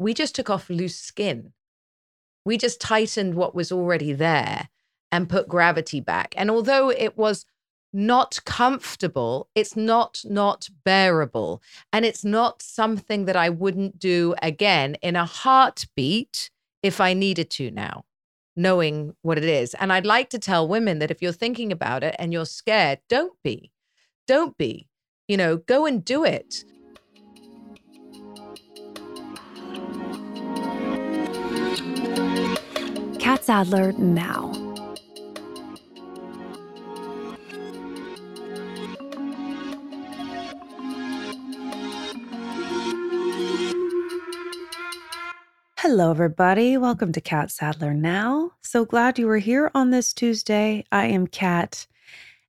we just took off loose skin. We just tightened what was already there and put gravity back. And although it was not comfortable, it's not not bearable. And it's not something that I wouldn't do again in a heartbeat if I needed to now, knowing what it is. And I'd like to tell women that if you're thinking about it and you're scared, don't be. Don't be. You know, go and do it. Catt Sadler now. Hello, everybody. Welcome to Catt Sadler Now. So glad you were here on this Tuesday. I am Catt,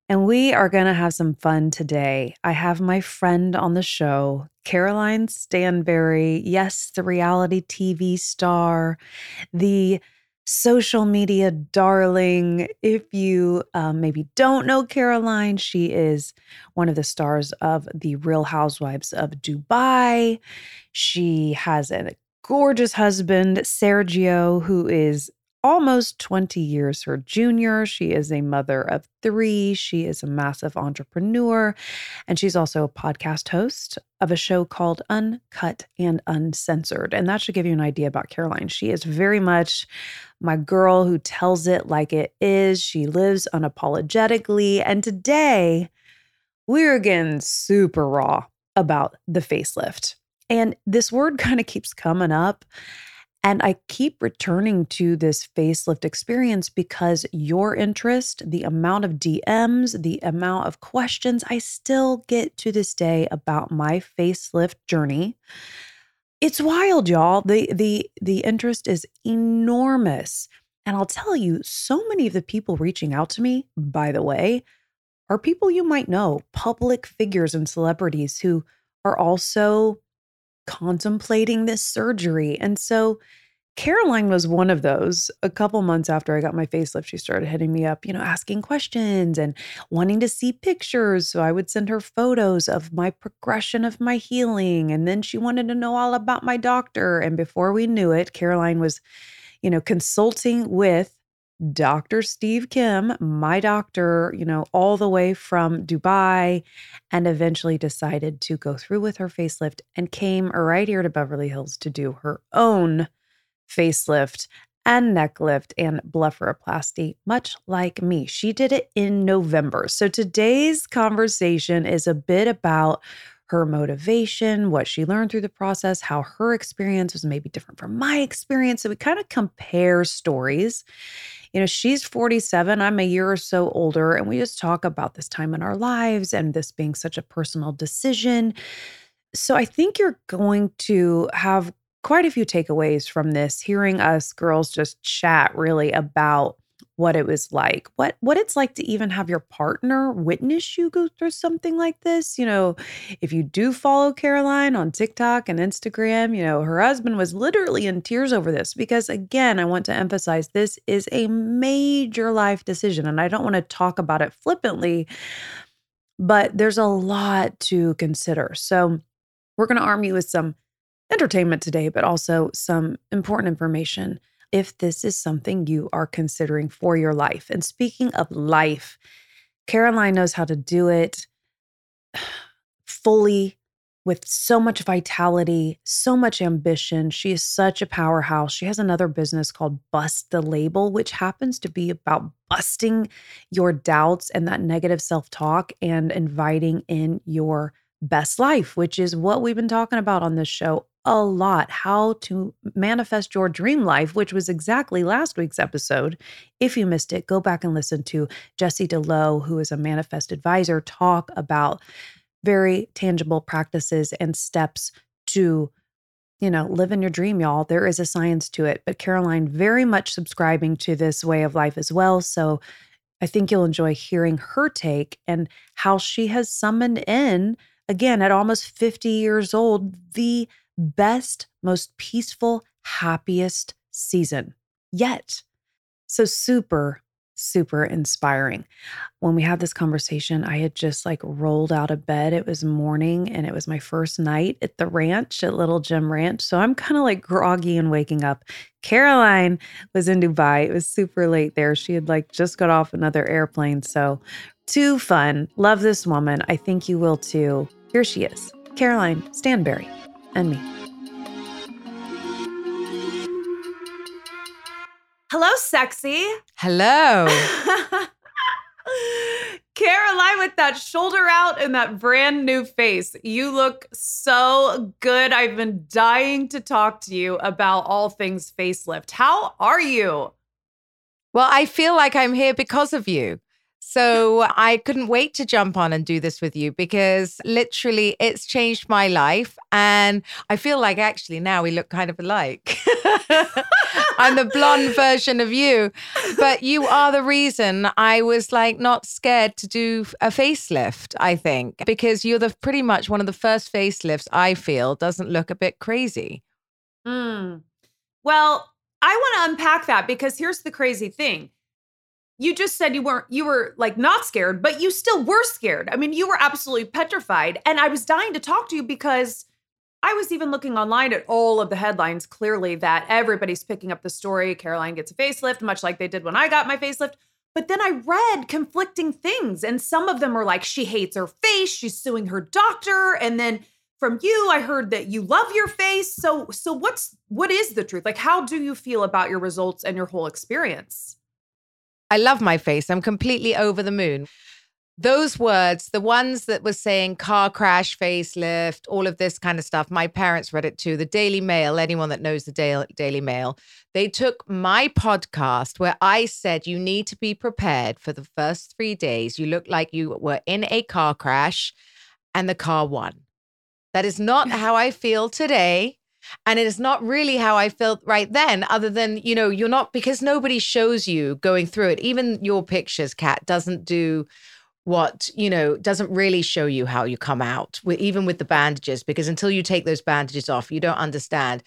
and we are going to have some fun today. I have my friend on the show, Caroline Stanbury. Yes, the reality TV star, the social media darling. If you um, maybe don't know Caroline, she is one of the stars of The Real Housewives of Dubai. She has a gorgeous husband, Sergio, who is almost 20 years her junior. She is a mother of three. She is a massive entrepreneur. And she's also a podcast host of a show called Uncut and Uncensored. And that should give you an idea about Caroline. She is very much my girl who tells it like it is. She lives unapologetically. And today, we're getting super raw about the facelift. And this word kind of keeps coming up. And I keep returning to this facelift experience because your interest, the amount of DMs, the amount of questions I still get to this day about my facelift journey. It's wild, y'all. The the the interest is enormous. And I'll tell you, so many of the people reaching out to me, by the way, are people you might know, public figures and celebrities who are also contemplating this surgery. And so Caroline was one of those. A couple months after I got my facelift, she started hitting me up, you know, asking questions and wanting to see pictures. So I would send her photos of my progression of my healing. And then she wanted to know all about my doctor. And before we knew it, Caroline was, you know, consulting with Dr. Steve Kim, my doctor, you know, all the way from Dubai, and eventually decided to go through with her facelift and came right here to Beverly Hills to do her own facelift and neck lift and blepharoplasty, much like me. She did it in November. So today's conversation is a bit about her motivation, what she learned through the process, how her experience was maybe different from my experience. So we kind of compare stories you know, she's 47, I'm a year or so older, and we just talk about this time in our lives and this being such a personal decision. So I think you're going to have quite a few takeaways from this, hearing us girls just chat really about what it was like what what it's like to even have your partner witness you go through something like this you know if you do follow caroline on tiktok and instagram you know her husband was literally in tears over this because again i want to emphasize this is a major life decision and i don't want to talk about it flippantly but there's a lot to consider. So we're going to arm you with some entertainment today but also some important information if this is something you are considering for your life. And speaking of life, Caroline knows how to do it fully with so much vitality, so much ambition. She is such a powerhouse. She has another business called Bust the Label, which happens to be about busting your doubts and that negative self talk and inviting in your best life, which is what we've been talking about on this show a lot how to manifest your dream life, which was exactly last week's episode. If you missed it, go back and listen to Jesse DeLow, who is a manifest advisor, talk about very tangible practices and steps to you know, live in your dream, y'all. There is a science to it. But Caroline, very much subscribing to this way of life as well. So I think you'll enjoy hearing her take and how she has summoned in, again, at almost 50 years old, the best, most peaceful, happiest season yet. So, super, super inspiring. When we had this conversation, I had just like rolled out of bed. It was morning and it was my first night at the ranch at Little Gem Ranch. So I'm kind of like groggy and waking up. Caroline was in Dubai. It was super late there. She had like just got off another airplane. So too fun. Love this woman. I think you will too. Here she is Caroline Stanbury and me. Hello, sexy. Hello. Caroline with that shoulder out and that brand new face. You look so good. I've been dying to talk to you about all things facelift. How are you? Well, I feel like I'm here because of you. So I couldn't wait to jump on and do this with you because literally it's changed my life. And I feel like actually now we look kind of alike. I'm the blonde version of you, but you are the reason I was like not scared to do a facelift, I think, because you're the pretty much one of the first facelifts I feel doesn't look a bit crazy. Mm. Well, I want to unpack that because here's the crazy thing you just said you weren't you were like not scared but you still were scared. I mean you were absolutely petrified and i was dying to talk to you because i was even looking online at all of the headlines clearly that everybody's picking up the story caroline gets a facelift much like they did when i got my facelift. But then i read conflicting things and some of them are like she hates her face she's suing her doctor and then from you i heard that you love your face. So so what's what is the truth? Like how do you feel about your results and your whole experience I love my face. I'm completely over the moon. Those words, the ones that were saying car crash, facelift, all of this kind of stuff, my parents read it too. The Daily Mail, anyone that knows the Daily Mail, they took my podcast where I said you need to be prepared for the first three days. You look like you were in a car crash and the car won. That is not how I feel today. And it is not really how I felt right then, other than, you know, you're not because nobody shows you going through it. Even your pictures, Catt, doesn't do what, you know, doesn't really show you how you come out, even with the bandages, because until you take those bandages off, you don't understand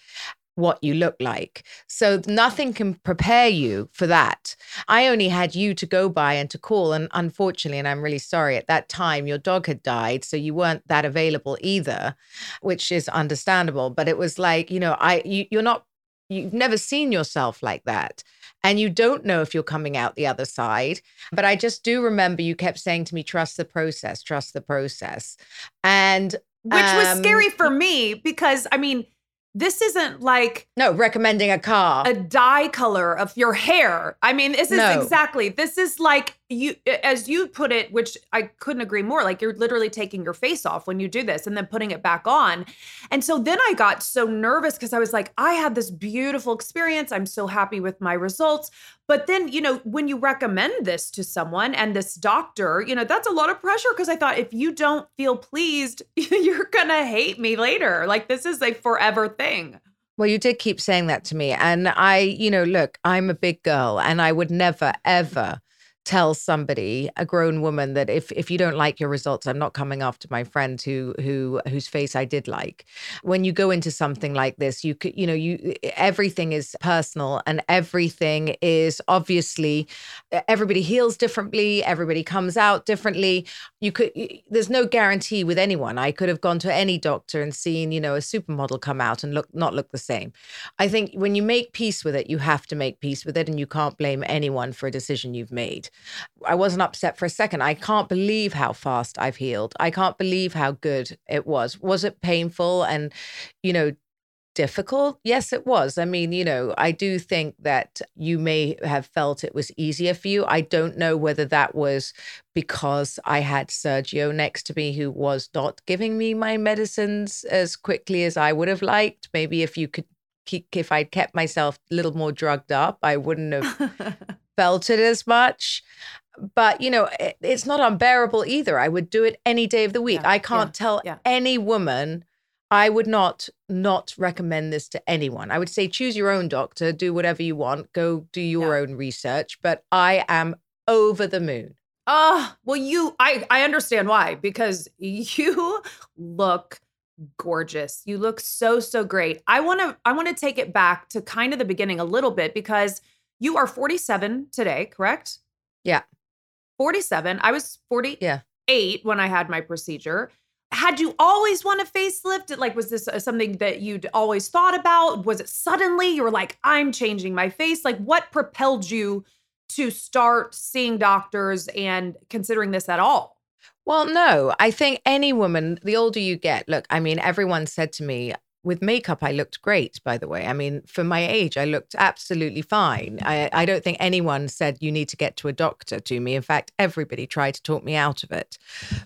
what you look like. So nothing can prepare you for that. I only had you to go by and to call. And unfortunately, and I'm really sorry, at that time, your dog had died. So you weren't that available either, which is understandable. But it was like, you know, I you, you're not you've never seen yourself like that. And you don't know if you're coming out the other side. But I just do remember you kept saying to me, trust the process, trust the process. And which was um, scary for me because I mean, this isn't like no recommending a car a dye color of your hair i mean this is no. exactly this is like you as you put it which i couldn't agree more like you're literally taking your face off when you do this and then putting it back on. And so then i got so nervous because i was like i had this beautiful experience. I'm so happy with my results. But then you know when you recommend this to someone and this doctor you know that's a lot of pressure because i thought if you don't feel pleased you're gonna hate me later. Like this is a forever thing. Well, you did keep saying that to me. And I, you know, look, I'm a big girl and I would never, ever tell somebody a grown woman that if if you don't like your results i'm not coming after my friend who who whose face i did like. When you go into something like this you could you know you everything is personal and everything is obviously everybody heals differently everybody comes out differently. You could there's no guarantee with anyone. I could have gone to any doctor and seen you know a supermodel come out and look not look the same. I think when you make peace with it you have to make peace with it and you can't blame anyone for a decision you've made I wasn't upset for a second. I can't believe how fast I've healed. I can't believe how good it was. Was it painful and, you know, difficult? Yes, it was. I mean, you know, I do think that you may have felt it was easier for you. I don't know whether that was because I had Sergio next to me who was not giving me my medicines as quickly as I would have liked. Maybe if you could if I'd kept myself a little more drugged up, I wouldn't have felt it as much. But, you know, it, it's not unbearable either. I would do it any day of the week. Yeah, I can't yeah, tell yeah. any woman I would not not recommend this to anyone. I would say choose your own doctor, do whatever you want, go do your own research, but I am over the moon. Oh, well you I I understand why because you look gorgeous. You look so so great. I want to I want to take it back to kind of the beginning a little bit because you are 47 today, correct? Yeah. 47. I was 48 Yeah. when I had my procedure. Had you always want a facelift? Like, was this uh, something that you'd always thought about? Was it suddenly you were like, I'm changing my face? Like, what propelled you to start seeing doctors and considering this at all? Well, no, I think any woman, the older you get, look, I mean, everyone said to me, with makeup, I looked great, by the way. I mean, for my age, I looked absolutely fine. Mm-hmm. I, I don't think anyone said you need to get to a doctor to me. In fact, everybody tried to talk me out of it.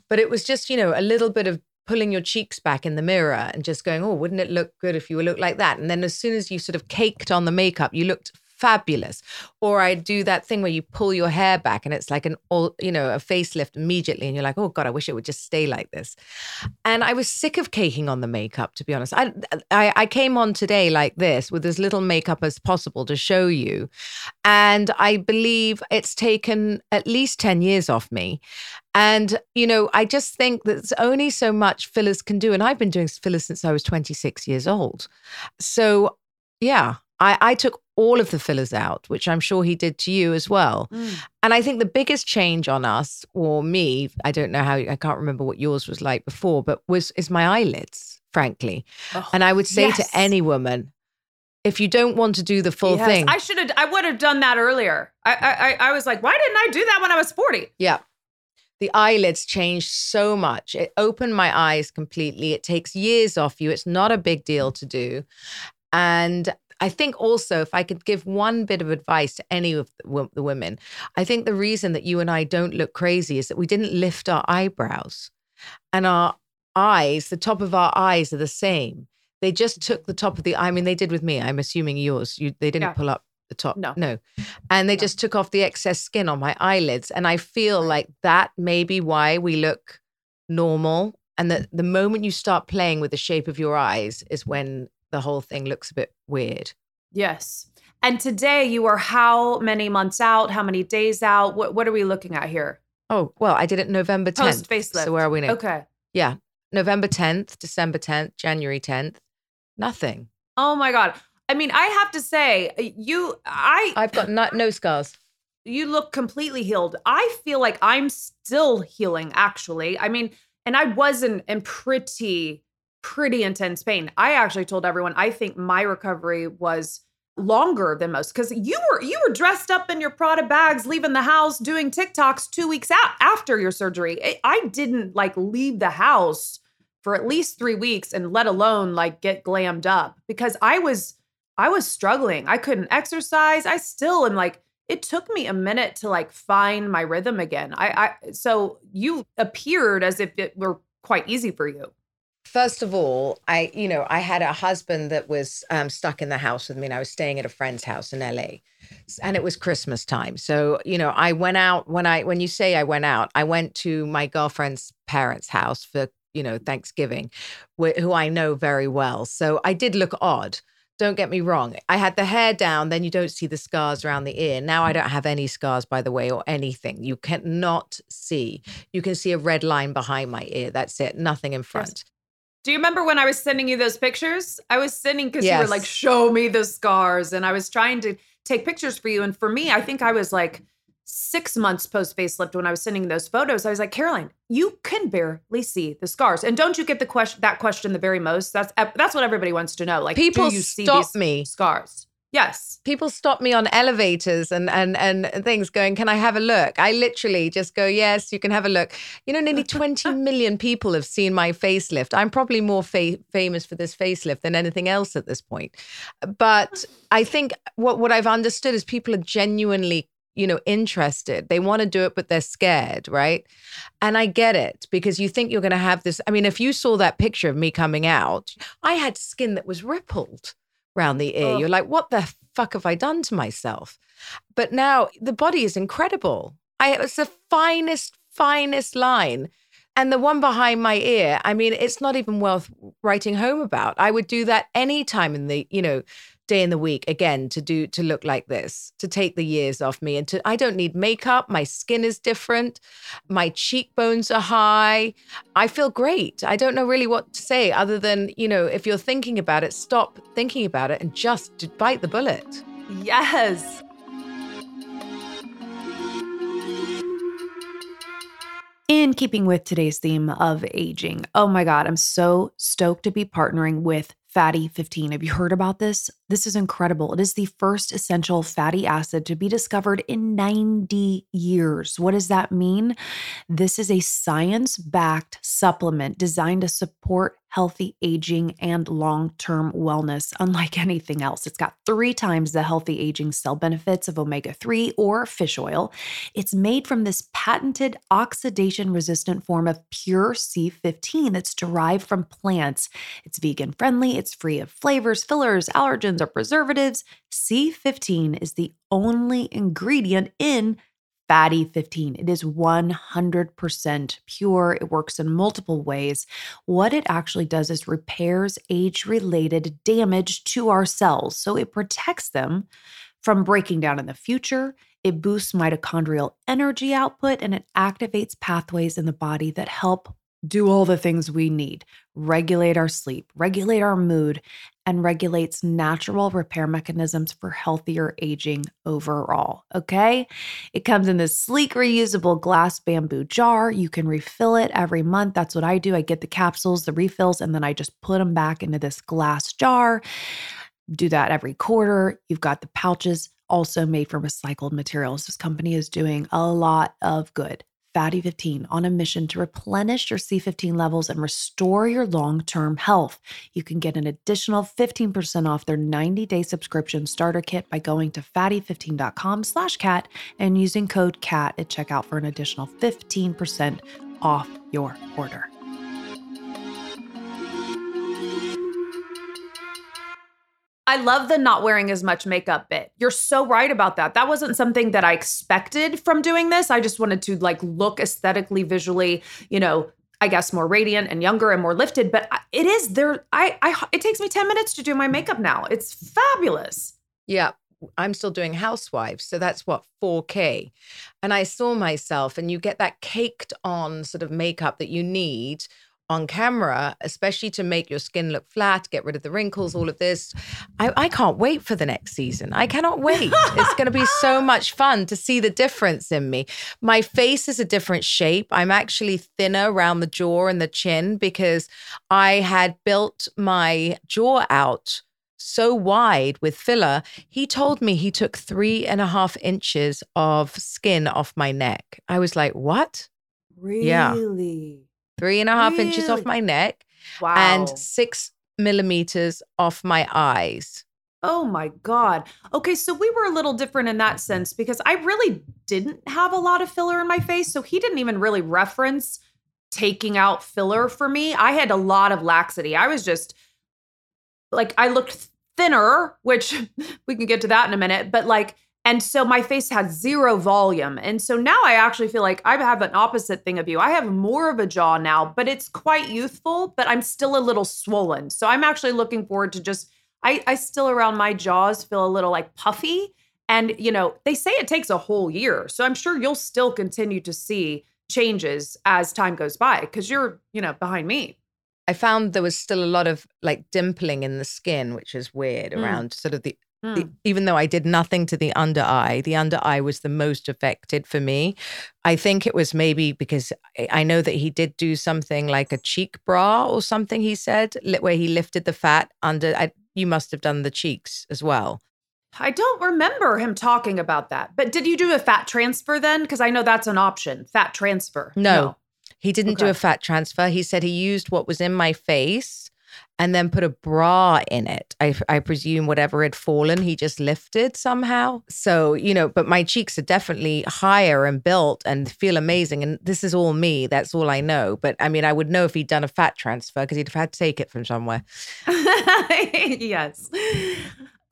But it was just, you know, a little bit of pulling your cheeks back in the mirror and just going, oh, wouldn't it look good if you looked like that? And then as soon as you sort of caked on the makeup, you looked fabulous. Or I do that thing where you pull your hair back and it's like an all, you know, a facelift immediately. And you're like, oh God, I wish it would just stay like this. And I was sick of caking on the makeup, to be honest. I, I, I came on today like this with as little makeup as possible to show you. And I believe it's taken at least 10 years off me. And, you know, I just think that there's only so much fillers can do. And I've been doing fillers since I was 26 years old. So, yeah, I, I took all of the fillers out, which I'm sure he did to you as well. Mm. And I think the biggest change on us, or me, I don't know how, I can't remember what yours was like before, but was is my eyelids, frankly. Oh, and I would say yes. to any woman, if you don't want to do the full Yes, thing, I should have. I would have done that earlier. I, I, I- was like, why didn't I do that when I was forty? Yeah. The eyelids changed so much. It opened my eyes completely. It takes years off you. It's not a big deal to do. And I think also, if I could give one bit of advice to any of the, the women, I think the reason that you and I don't look crazy is that we didn't lift our eyebrows. And our eyes, the top of our eyes are the same. They just took the top of the, I mean, they did with me. I'm assuming yours. You, they didn't Yeah. pull up the top. No. No. And they No. just took off the excess skin on my eyelids. And I feel like that may be why we look normal. And that the moment you start playing with the shape of your eyes is when the whole thing looks a bit weird. Yes. And today you are how many months out? How many days out? What What are we looking at here? Oh, well, I did it November 10th. Post facelift. So where are we now? Okay. Yeah. November 10th, December 10th, January 10th. Nothing. Oh my god. I mean, I have to say, you, I, I've got no, no scars. you look completely healed. I feel like I'm still healing. Actually, I mean, and I wasn't in pretty, pretty intense pain. I actually told everyone I think my recovery was longer than most because you were you were dressed up in your Prada bags, leaving the house, doing TikToks two weeks out after your surgery. I- didn't like leave the house for at least three weeks, and let alone like get glammed up because I was I was struggling. I couldn't exercise. I still am like. It took me a minute to like find my rhythm again. I, I so you appeared as if it were quite easy for you. First of all, I, you know, I had a husband that was um, stuck in the house with me, and I was staying at a friend's house in LA, and it was Christmas time. So, you know, I went out when I, when you say I went out, I went to my girlfriend's parents' house for, you know, Thanksgiving, wh- who I know very well. So I did look odd. Don't get me wrong. I had the hair down, then you don't see the scars around the ear. Now I don't have any scars, by the way, or anything. You cannot see. You can see a red line behind my ear. That's it. Nothing in front. Do you remember when I was sending you those pictures? I was sending because you were like, show me the scars. And I was trying to take pictures for you. And for me, I think I was like six months post facelift when I was sending those photos. I was like, Caroline, you can barely see the scars. And don't you get the question that question the very most? That's that's what everybody wants to know. Like, People do you see stop these me. scars? Yes. people stop me on elevators and and and things going can i have a look? I literally just go yes you can have a look. You know nearly 20 million people have seen my facelift. I'm probably more fa- famous for this facelift than anything else at this point. But i think what what i've understood is people are genuinely you know interested. They want to do it but they're scared right? And i get it because you think you're going to have this i mean if you saw that picture of me coming out i had skin that was rippled around the ear. Ugh. You're like, what the fuck have I done to myself? But now the body is incredible. I it's the finest, finest line. And the one behind my ear, I mean, it's not even worth writing home about. I would do that any time in the, you know, day in the week again to do to look like this, to take the years off me. And to I don't need makeup. My skin is different. My cheekbones are high. I feel great. I don't know really what to say other than, you know, if you're thinking about it, stop thinking about it and just bite the bullet. Yes. In keeping with today's theme of aging, oh my God, I'm so stoked to be partnering with Fatty 15. Have you heard about this? This is incredible. It is the first essential fatty acid to be discovered in 90 years. What does that mean? This is a science backed supplement designed to support healthy aging and long term wellness, unlike anything else. It's got three times the healthy aging cell benefits of omega 3 or fish oil. It's made from this patented oxidation resistant form of pure C15 that's derived from plants. It's vegan friendly, it's free of flavors, fillers, allergens, or preservatives. C15 is the only ingredient in Fatty 15. It is 100% pure. It works in multiple ways. What it actually does is repairs age related damage to our cells. So it protects them from breaking down in the future. It boosts mitochondrial energy output and it activates pathways in the body that help do all the things we need regulate our sleep, regulate our mood, and regulates natural repair mechanisms for healthier aging overall. Okay. It comes in this sleek, reusable glass bamboo jar. You can refill it every month. That's what I do. I get the capsules, the refills, and then I just put them back into this glass jar. Do that every quarter. You've got the pouches also made from recycled materials. This company is doing a lot of good. Fatty 15 on a mission to replenish your C15 levels and restore your long term health. You can get an additional 15% off their 90 day subscription starter kit by going to fatty15.com slash cat and using code CATT at checkout for an additional 15% off your order. I love the not wearing as much makeup bit. You're so right about that. That wasn't something that I expected from doing this. I just wanted to like look aesthetically, visually, you know, I guess more radiant and younger and more lifted. But it is there. I, I, it takes me 10 minutes to do my makeup now. It's fabulous. Yeah. I'm still doing Housewives. So that's what, 4K. And I saw myself, and you get that caked on sort of makeup that you need on camera, especially to make your skin look flat, get rid of the wrinkles, all of this. I, I can't wait for the next season. I cannot wait. it's going to be so much fun to see the difference in me. My face is a different shape. I'm actually thinner around the jaw and the chin because I had built my jaw out so wide with filler. He told me he took three and a half inches of skin off my neck. I was like, what? Really? Yeah three and a half really? inches off my neck, wow. and six millimeters off my eyes. Oh my God. Okay, so we were a little different in that sense because I really didn't have a lot of filler in my face. So he didn't even really reference taking out filler for me. I had a lot of laxity. I was just like, I looked thinner, which we can get to that in a minute, but like, and so my face had zero volume. And so now I actually feel like I have an opposite thing of you. I have more of a jaw now, but it's quite youthful, but I'm still a little swollen. So I'm actually looking forward to just, I, I still around my jaws feel a little like puffy. And, you know, they say it takes a whole year. So I'm sure you'll still continue to see changes as time goes by because you're, you know, behind me. I found there was still a lot of like dimpling in the skin, which is weird mm. around sort of the the, hmm. even though I did nothing to the under eye, the under eye was the most affected for me. I think it was maybe because I know that he did do something like a cheek bra or something, he said, where he lifted the fat under. I, you must have done the cheeks as well. I don't remember him talking about that. But did you do a fat transfer then? Because I know that's an option fat transfer. No, no. he didn't okay. do a fat transfer. He said he used what was in my face and then put a bra in it. I, I presume whatever had fallen, he just lifted somehow. So, you know, but my cheeks are definitely higher and built and feel amazing. And this is all me. That's all I know. But I mean, I would know if he'd done a fat transfer because he'd have had to take it from somewhere. yes.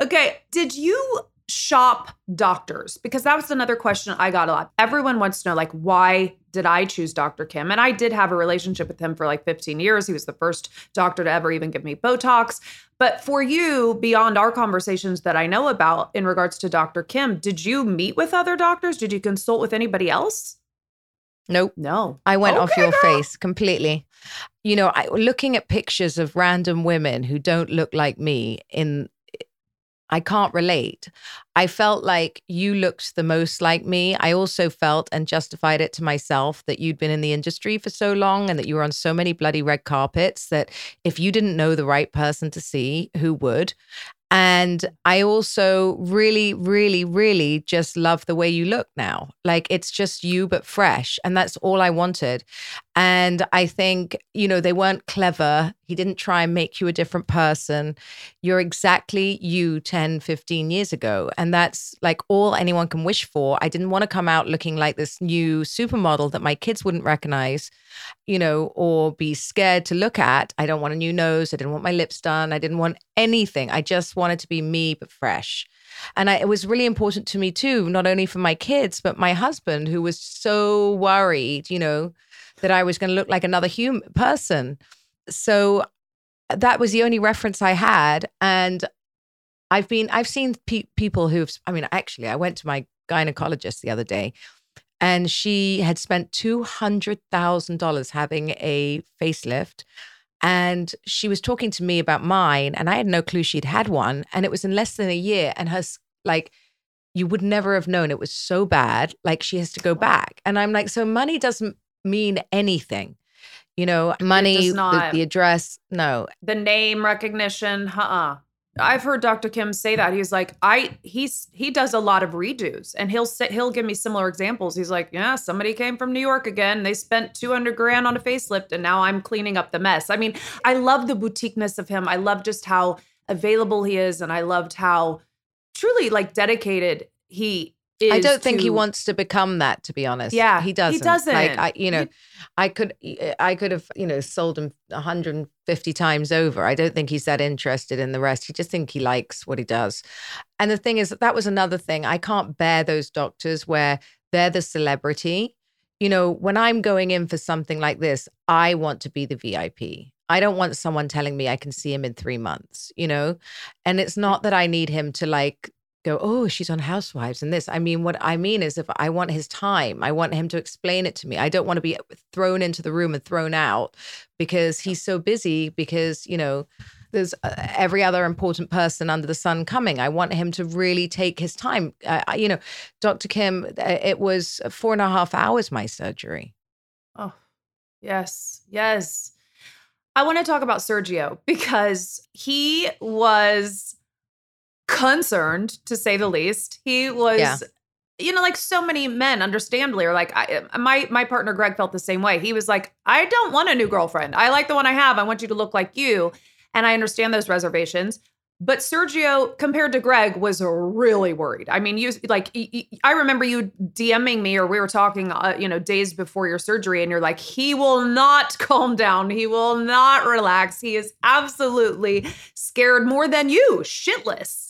Okay. Did you shop doctors? Because that was another question I got a lot. Everyone wants to know, like, why did I choose Dr. Kim? And I did have a relationship with him for like 15 years. He was the first doctor to ever even give me Botox. But for you, beyond our conversations that I know about in regards to Dr. Kim, did you meet with other doctors? Did you consult with anybody else? Nope. No. I went okay, off your girl. face completely. You know, I, looking at pictures of random women who don't look like me in I can't relate. I felt like you looked the most like me. I also felt and justified it to myself that you'd been in the industry for so long and that you were on so many bloody red carpets that if you didn't know the right person to see, who would? And I also really, really, really just love the way you look now. Like it's just you, but fresh. And that's all I wanted. And I think, you know, they weren't clever. He didn't try and make you a different person. You're exactly you 10, 15 years ago. And that's like all anyone can wish for. I didn't want to come out looking like this new supermodel that my kids wouldn't recognize, you know, or be scared to look at. I don't want a new nose. I didn't want my lips done. I didn't want anything. I just wanted to be me, but fresh. And I, it was really important to me too, not only for my kids, but my husband, who was so worried, you know, that I was going to look like another human person. So that was the only reference I had. And I've been, I've seen pe- people who've, I mean, actually, I went to my gynecologist the other day and she had spent $200,000 having a facelift. And she was talking to me about mine, and I had no clue she'd had one. And it was in less than a year. And her, like, you would never have known it was so bad. Like, she has to go back. And I'm like, so money doesn't mean anything. You know, money, the, the, address, no. The name recognition, uh-uh. I've heard Dr. Kim say that. He's like, I he's he does a lot of redos and he'll say he'll give me similar examples. He's like, Yeah, somebody came from New York again. They spent 200 grand on a facelift and now I'm cleaning up the mess. I mean, I love the boutiqueness of him. I love just how available he is and I loved how truly like dedicated he I don't think to, he wants to become that. To be honest, yeah, he doesn't. He doesn't. Like I, you know, he, I could, eh, I could have, you know, sold him 150 times over. I don't think he's that interested in the rest. He just think he likes what he does. And the thing is, that was another thing. I can't bear those doctors where they're the celebrity. You know, when I'm going in for something like this, I want to be the VIP. I don't want someone telling me I can see him in three months, you know? And it's not that I need him to like go, oh, she's on Housewives and this. I mean, what I mean is, if I want his time, I want him to explain it to me. I don't want to be thrown into the room and thrown out because he's so busy. Because you know, there's uh, every other important person under the sun coming. I want him to really take his time. Uh, you know, Dr. Kim, uh, it was four and a half hours my surgery. Oh, yes, yes. I want to talk about Sergio because he was concerned to say the least. He was yeah. you know like so many men understandably are like I, my my partner Greg felt the same way. He was like I don't want a new girlfriend. I like the one I have. I want you to look like you. And I understand those reservations. But Sergio, compared to Greg, was really worried. I mean, you like I remember you DMing me, or we were talking, uh, you know, days before your surgery, and you're like, he will not calm down. He will not relax. He is absolutely scared more than you, shitless.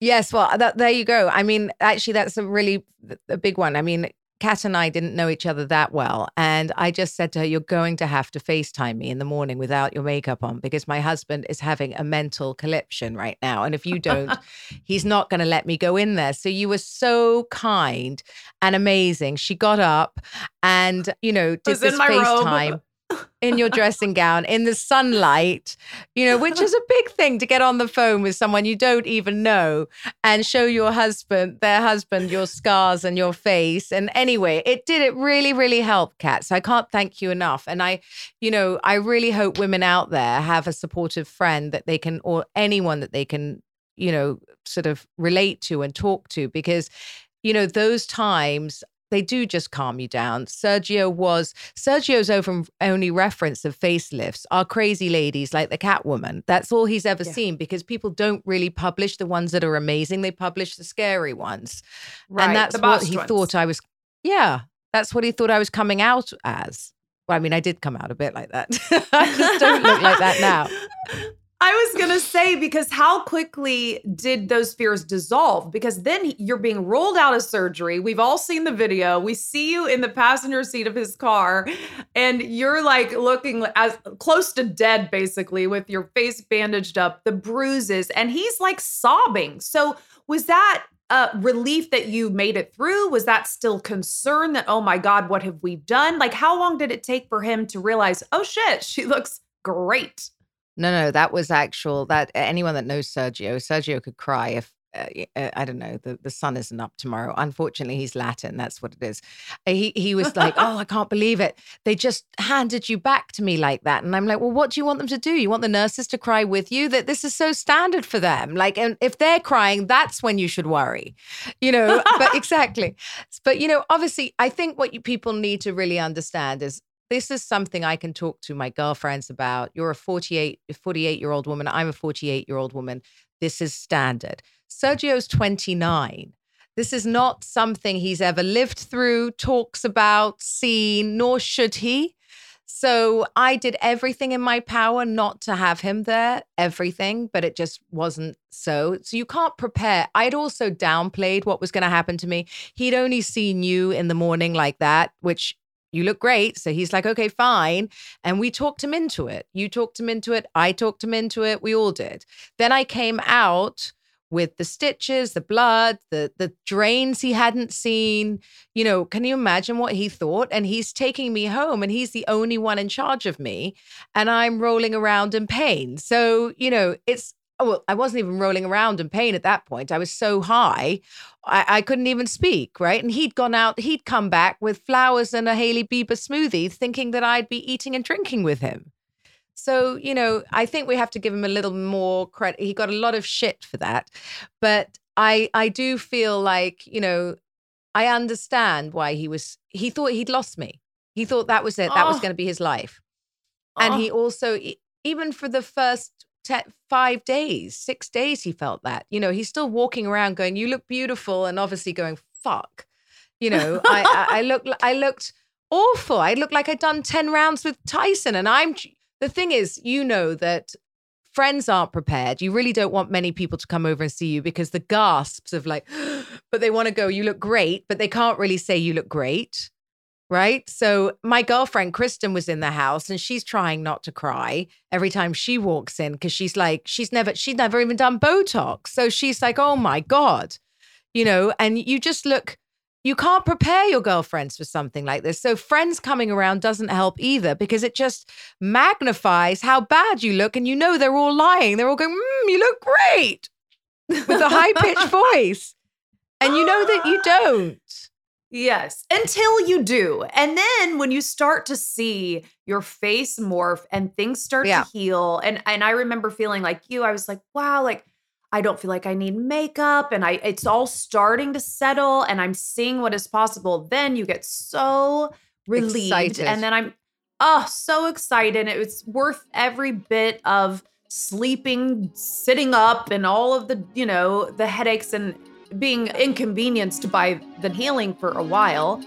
Yes, well, that, there you go. I mean, actually, that's a really a big one. I mean, Catt and I didn't know each other that well. And I just said to her, You're going to have to FaceTime me in the morning without your makeup on because my husband is having a mental collapsion right now. And if you don't, he's not going to let me go in there. So you were so kind and amazing. She got up and, you know, did this FaceTime. Robe in your dressing gown in the sunlight, you know, which is a big thing to get on the phone with someone you don't even know and show your husband, their husband, your scars and your face. And anyway, it did, it really, really helped, Catt. So I can't thank you enough. And I, you know, I really hope women out there have a supportive friend that they can, or anyone that they can, you know, sort of relate to and talk to because you know, those times they do just calm you down. Sergio was Sergio's over, only reference of facelifts are crazy ladies like the Catwoman. That's all he's ever yeah. seen because people don't really publish the ones that are amazing. They publish the scary ones, right, and that's what he ones. thought I was. Yeah, that's what he thought I was coming out as. Well, I mean, I did come out a bit like that. I just don't look like that now. I was going to say, because how quickly did those fears dissolve? Because then you're being rolled out of surgery. We've all seen the video. We see you in the passenger seat of his car, and you're like looking as close to dead, basically, with your face bandaged up, the bruises, and he's like sobbing. So, was that a relief that you made it through? Was that still concern that, oh my God, what have we done? Like, how long did it take for him to realize, oh shit, she looks great? No, no, that was actual. That anyone that knows Sergio, Sergio could cry if uh, uh, I don't know, the, the sun isn't up tomorrow. Unfortunately, he's Latin. That's what it is. Uh, he, he was like, Oh, I can't believe it. They just handed you back to me like that. And I'm like, Well, what do you want them to do? You want the nurses to cry with you? That this is so standard for them. Like, and if they're crying, that's when you should worry, you know, but exactly. But, you know, obviously, I think what you people need to really understand is this is something I can talk to my girlfriends about. You're a 48, 48 year old woman. I'm a 48 year old woman. This is standard. Sergio's 29. This is not something he's ever lived through, talks about, seen, nor should he. So I did everything in my power not to have him there, everything, but it just wasn't so. So you can't prepare. I'd also downplayed what was going to happen to me. He'd only seen you in the morning like that, which you look great. So he's like, okay, fine. And we talked him into it. You talked him into it. I talked him into it. We all did. Then I came out with the stitches, the blood, the the drains he hadn't seen. You know, can you imagine what he thought? And he's taking me home and he's the only one in charge of me and I'm rolling around in pain. So, you know, it's oh, well, I wasn't even rolling around in pain at that point. I was so high, I, I couldn't even speak, right? And he'd gone out, he'd come back with flowers and a Hailey Bieber smoothie, thinking that I'd be eating and drinking with him. So, you know, I think we have to give him a little more credit. He got a lot of shit for that. But I I do feel like, you know, I understand why he was he thought he'd lost me. He thought that was it. That oh. was going to be his life. Oh. And he also even for the first te- 5 days, 6 days he felt that. You know, he's still walking around going, "You look beautiful," and obviously going, "Fuck." You know, I, I I look I looked awful. I looked like I'd done 10 rounds with Tyson and I'm the thing is, you know that friends aren't prepared. You really don't want many people to come over and see you because the gasps of like, but they want to go, you look great, but they can't really say you look great. Right. So my girlfriend, Kristen, was in the house and she's trying not to cry every time she walks in because she's like, she's never, she's never even done Botox. So she's like, oh my God, you know, and you just look, you can't prepare your girlfriends for something like this. So friends coming around doesn't help either because it just magnifies how bad you look. And you know they're all lying. They're all going, mm, you look great with a high pitched voice. And you know that you don't. Yes, until you do. And then when you start to see your face morph and things start yeah. to heal and and I remember feeling like you I was like, wow, like I don't feel like I need makeup and I it's all starting to settle and I'm seeing what is possible. Then you get so relieved excited. and then I'm oh so excited. It was worth every bit of sleeping, sitting up and all of the, you know, the headaches and being inconvenienced by the healing for a while.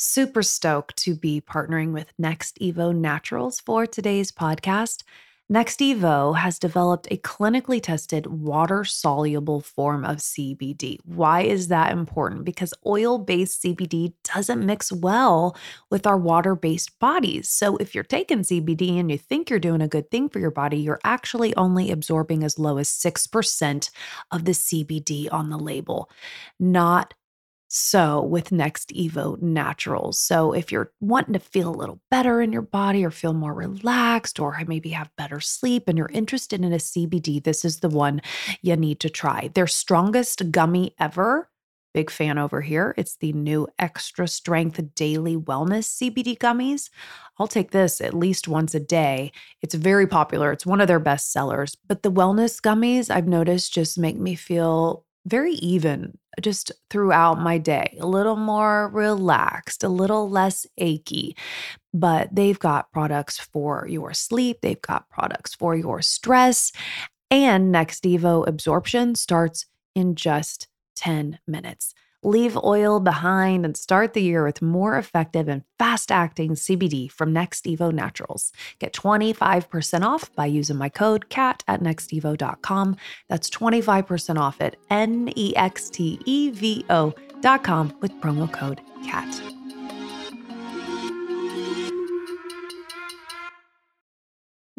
super stoked to be partnering with NextEvo Naturals for today's podcast. NextEvo has developed a clinically tested water soluble form of CBD. Why is that important? Because oil based CBD doesn't mix well with our water based bodies. So, if you're taking CBD and you think you're doing a good thing for your body, you're actually only absorbing as low as 6% of the CBD on the label, not so, with NextEvo Naturals. So, if you're wanting to feel a little better in your body or feel more relaxed or maybe have better sleep and you're interested in a CBD, this is the one you need to try. Their strongest gummy ever. Big fan over here. It's the new extra strength daily wellness CBD gummies. I'll take this at least once a day. It's very popular. It's one of their best sellers. But the wellness gummies I've noticed just make me feel very even just throughout my day, a little more relaxed, a little less achy. But they've got products for your sleep, they've got products for your stress, and NextEvo absorption starts in just 10 minutes. Leave oil behind and start the year with more effective and fast acting CBD from NextEvo Naturals. Get 25% off by using my code CATT at nextevo.com. That's 25% off at N E X T E V O.com with promo code CATT.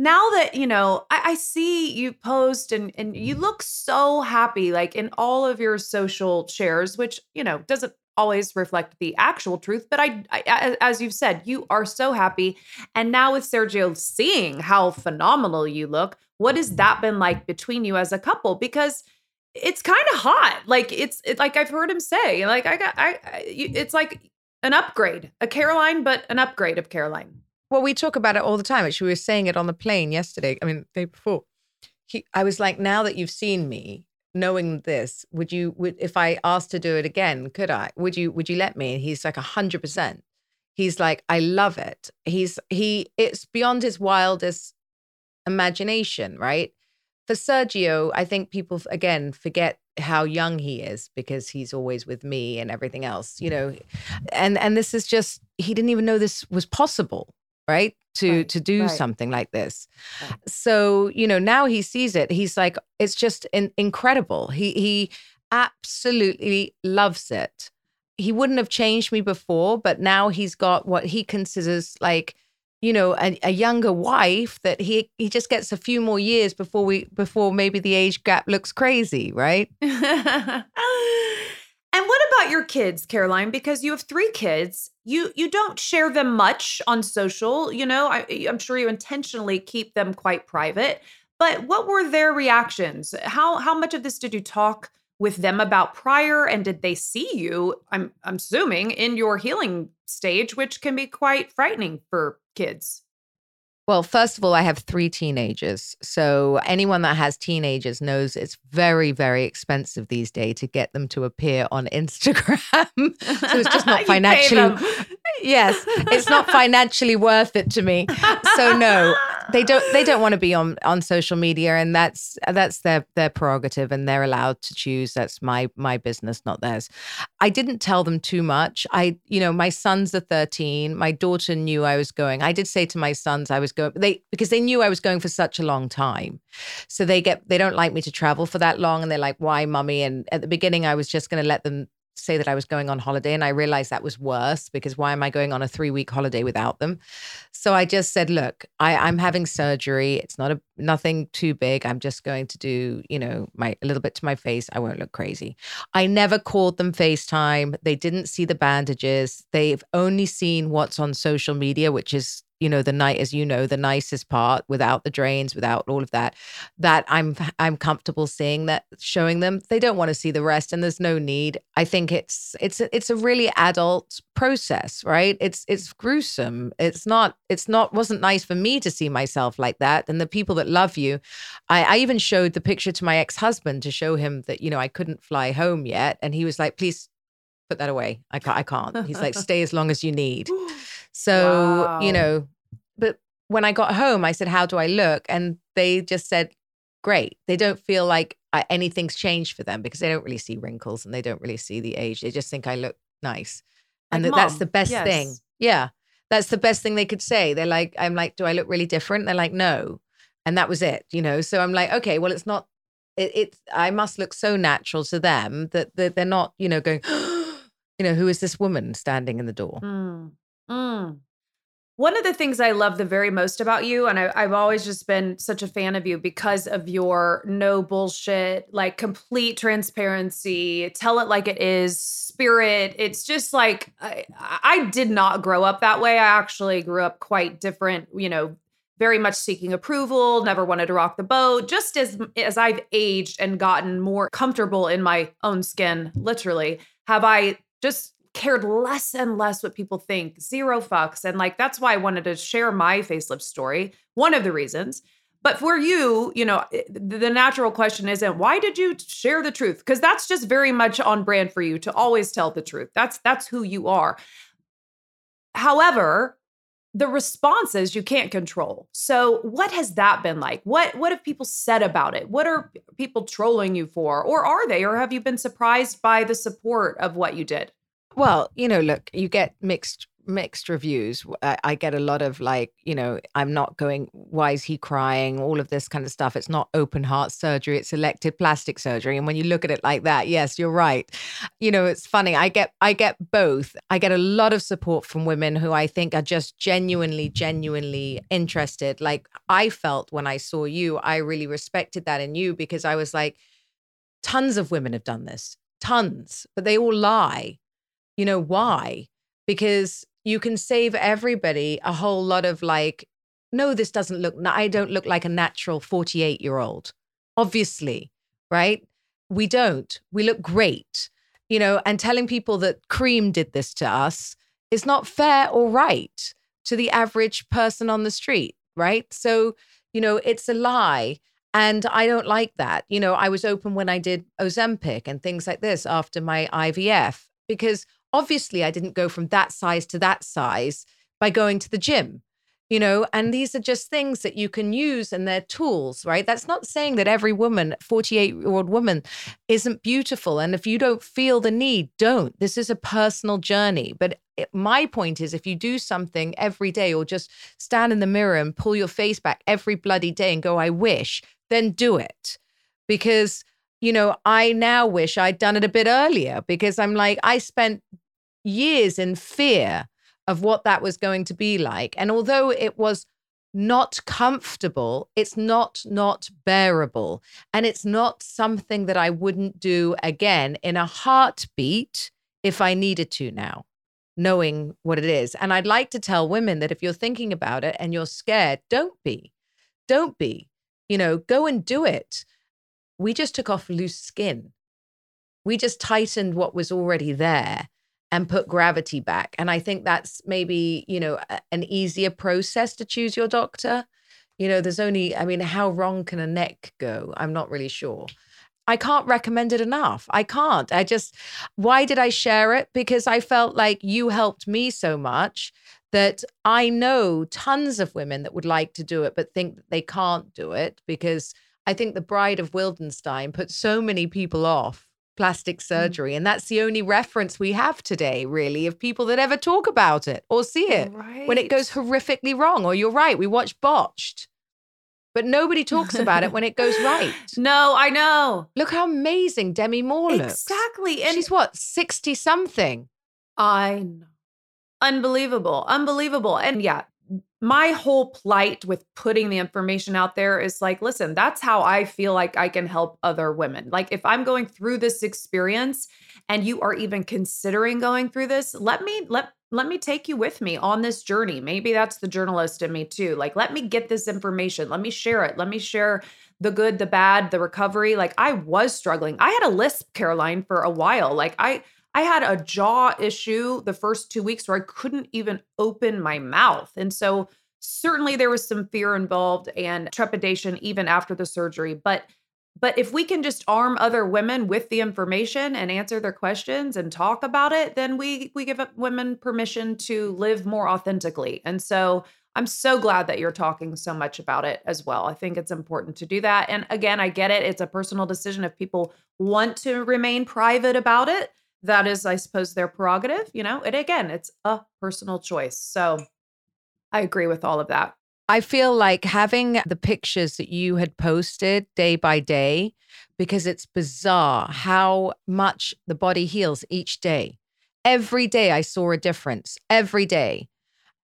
Now that you know I, I, see you post and and you look so happy like in all of your social shares which you know doesn't always reflect the actual truth. But I, I, as you've said, you are so happy. And now with Sergio seeing how phenomenal you look, what has that been like between you as a couple? Because it's kind of hot. Like it's, it, like I've heard him say, like I got, I, I, it's like an upgrade, a Caroline, but an upgrade of Caroline. Well, we talk about it all the time. Actually, we were saying it on the plane yesterday. I mean, day before. He, I was like, now that you've seen me, knowing this, would you, would if I asked to do it again, could I? Would you, would you let me? And he's like hundred percent. He's like, I love it. He's he. It's beyond his wildest imagination, right? For Sergio, I think people again forget how young he is because he's always with me and everything else, you know. And and this is just he didn't even know this was possible, right? To Right, to do right. something like this. Right. So, you know, now he sees it. He's like it's just in, incredible. He he absolutely loves it. He wouldn't have changed me before, but now he's got what he considers like you know a, a younger wife that he he just gets a few more years before we before maybe the age gap looks crazy right and what about your kids, Caroline? Because you have three kids. You you don't share them much on social. You know, I, I'm sure you intentionally keep them quite private. But what were their reactions? How how much of this did you talk with them about prior? And did they see you? I'm I'm assuming in your healing stage, which can be quite frightening for kids. Well first of all i have three teenagers so anyone that has teenagers knows it's very very expensive these days to get them to appear on instagram. So it's just not financially yes it's not financially worth it to me. So no they don't they don't want to be on on social media and that's that's their their prerogative and they're allowed to choose. That's my my business not theirs. I didn't tell them too much. I you know my sons are 13 my daughter knew i was going. I did say to my sons i was going they because they knew i was going for such a long time. So they get they don't like me to travel for that long and they're like why mummy? And at the beginning i was just going to let them say that I was going on holiday and I realized that was worse because why am I going on a 3 week holiday without them? So I just said, look, I I'm having surgery. It's not a nothing too big. I'm just going to do, you know, my a little bit to my face. I won't look crazy. I never called them FaceTime. They didn't see the bandages. They've only seen what's on social media, which is you know the night as you know the nicest part without the drains without all of that that i'm i'm comfortable seeing that showing them. They don't want to see the rest and there's no need. I think it's it's a, it's a really adult process right? It's it's gruesome. It's not it's not wasn't nice for me to see myself like that and the people that love you. I i even showed the picture to my ex-husband to show him that you know i couldn't fly home yet and he was like please put that away. I can't i can't. He's like stay as long as you need so, Wow. you know, but when I got home, I said, How do I look? And they just said, Great. They don't feel like I, anything's changed for them because they don't really see wrinkles and they don't really see the age. They just think I look nice. And Like that that's the best thing. Yeah. That's the best thing they could say. They're like, I'm like, Do I look really different? They're like, No. And that was it, you know? So I'm like, Okay, well, it's not, it, it's, I must look so natural to them that, that they're not, you know, going, you know, who is this woman standing in the door? Mm, mm. One of the things I love the very most about you, and I, I've always just been such a fan of you because of your no bullshit, like complete transparency, tell it like it is, spirit. It's just like I, I did not grow up that way. I actually grew up quite different, you know, very much seeking approval, never wanted to rock the boat. Just as as I've aged and gotten more comfortable in my own skin, literally, have I just cared less and less what people think, zero fucks. And like that's why I wanted to share my facelift story. One of the reasons. But for you, you know, eh, the natural question isn't why did you share the truth? Because that's just very much on brand for you to always tell the truth. That's that's who you are. However, the responses you can't control. So what has that been like? What what have people said about it? What are people trolling you for? Or are they or have you been surprised by the support of what you did? Well, you know, look, you get mixed mixed reviews. I, I get a lot of like, you know, I'm not going. Why is he crying? All of this kind of stuff. It's not open heart surgery. It's elective plastic surgery. And when you look at it like that, yes, you're right. You know, it's funny. I get I get both. I get a lot of support from women who I think are just genuinely, genuinely interested. Like I felt when I saw you, I really respected that in you because I was like, tons of women have done this, tons, but they all lie You know, why? Because you can save everybody a whole lot of like, no, this doesn't look, I don't look like a natural 48 year old. Obviously, right? We don't. We look great, you know, and telling people that cream did this to us is not fair or right to the average person on the street, right? So, you know, it's a lie. And I don't like that. You know, I was open when I did Ozempic and things like this after my IVF because obviously I didn't go from that size to that size by going to the gym you know? And these are just things that you can use and they're tools right? That's not saying that every woman 48 year old woman isn't beautiful. And if you don't feel the need don't. This is a personal journey. But my point is if you do something every day or just stand in the mirror and pull your face back every bloody day and go i wish then do it. Because you know i now wish i'd done it a bit earlier because i'm like i spent years in fear of what that was going to be like. And although it was not comfortable, it's not not bearable. And it's not something that I wouldn't do again in a heartbeat if I needed to now, knowing what it is. And I'd like to tell women that if you're thinking about it and you're scared, don't be. Don't be. You know, go and do it. We just took off loose skin. We just tightened what was already there and put gravity back. And I think that's maybe, you know, an easier process to choose your doctor. You know, there's only, I mean, how wrong can a neck go? I'm not really sure. I can't recommend it enough. I can't. I just, why did I share it? Because I felt like you helped me so much that I know tons of women that would like to do it, but think that they can't do it because I think the Bride of Wildenstein put so many people off plastic mm. surgery. And that's the only reference we have today, really, of people that ever talk about it or see it right. when it goes horrifically wrong. Or you're right, we watch Botched. But nobody talks about it when it goes right. No, I know. Look how amazing Demi Moore looks. Exactly. And she's what, 60 something? I know. Unbelievable. Unbelievable. And yeah, my whole plight with putting the information out there is like, listen, that's how I feel like I can help other women. Like, if I'm going through this experience and you are even considering going through this, let me, let, let me take you with me on this journey. Maybe that's the journalist in me too. Like, let me get this information. Let me share it. Let me share the good, the bad, the recovery. Like, I was struggling. I had a lisp, Caroline, for a while. Like, I, I had a jaw issue the first two weeks where I couldn't even open my mouth. And so, certainly, there was some fear involved and trepidation even after the surgery. But but if we can just arm other women with the information and answer their questions and talk about it, then we we give women permission to live more authentically. And so I'm so glad that you're talking so much about it as well. I think it's important to do that. And again, I get it. It's a personal decision if people want to remain private about it that is, I suppose, their prerogative, you know? And again, it's a personal choice. So I agree with all of that. I feel like having the pictures that you had posted day by day, because it's bizarre how much the body heals each day. Every day I saw a difference, every day.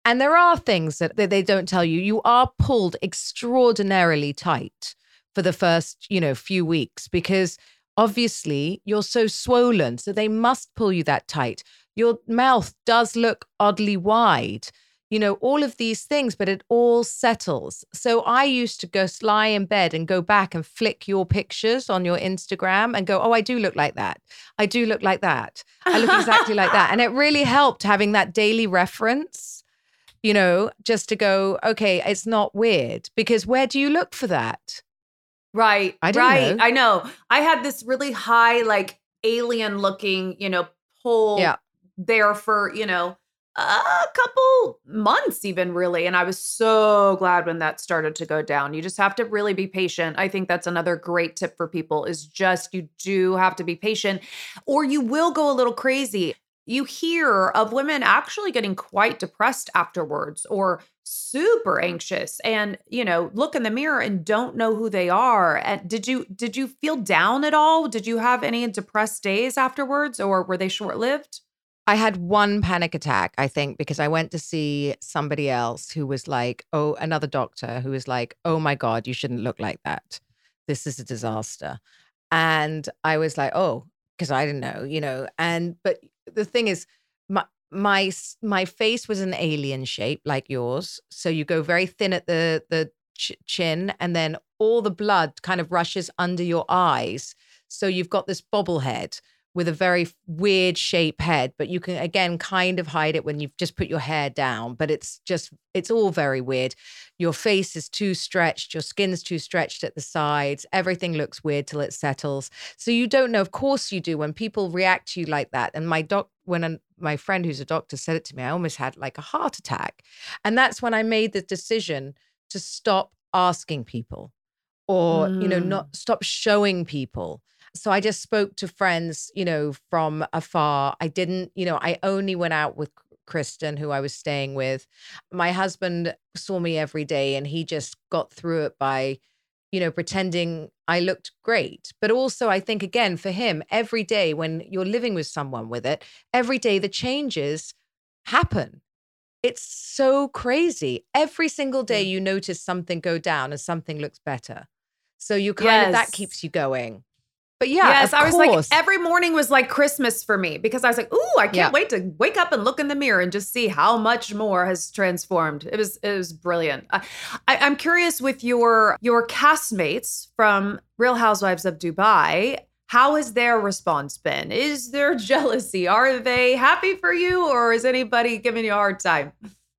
And there are things that they don't tell you. You are pulled extraordinarily tight for the first, you know, few weeks because obviously you're so swollen, so they must pull you that tight. Your mouth does look oddly wide, you know, all of these things, but it all settles. So I used to go lie in bed and go back and flick your pictures on your Instagram and go, oh, I do look like that. I do look like that. I look exactly like that. And it really helped having that daily reference, you know, just to go, okay, it's not weird. Because where do you look for that? Right. I right. Know. I know. I had this really high, like alien looking, you know, pole yeah. there for, you know, a couple months, even really. And I was so glad when that started to go down. You just have to really be patient. I think that's another great tip for people is just you do have to be patient or you will go a little crazy you hear of women actually getting quite depressed afterwards or super anxious and you know look in the mirror and don't know who they are and did you did you feel down at all did you have any depressed days afterwards or were they short-lived I had one panic attack, I think, because I went to see somebody else who was like, oh, another doctor who was like, oh my God, you shouldn't look like that. This is a disaster. And I was like, oh, because I didn't know, you know. And, but the thing is, my my my face was an alien shape like yours. So you go very thin at the the ch- chin, and then all the blood kind of rushes under your eyes. So you've got this bobblehead with a very weird shape head, but you can again kind of hide it when you've just put your hair down. But it's just it's all very weird. Your face is too stretched, your skin's too stretched at the sides. Everything looks weird till it settles. So you don't know. Of course you do when people react to you like that. And my doc, when an, my friend who's a doctor said it to me, I almost had like a heart attack. And that's when I made the decision to stop asking people or, you know, Mm. not stop showing people. So I just spoke to friends, you know, from afar. I didn't, you know, I only went out with Kristen, who I was staying with. My husband saw me every day and he just got through it by, you know, pretending I looked great. But also, I think, again, for him, every day when you're living with someone with it, every day the changes happen. It's so crazy. Every single day you notice something go down and something looks better. So you kind of that keeps you going. But yeah, yes, I was course. like, every morning was like Christmas for me because I was like, ooh, I can't Yeah. wait to wake up and look in the mirror and just see how much more has transformed. It was it was brilliant. I, I, I'm curious with your your castmates from Real Housewives of Dubai. How has their response been? Is there jealousy? Are they happy for you, or is anybody giving you a hard time?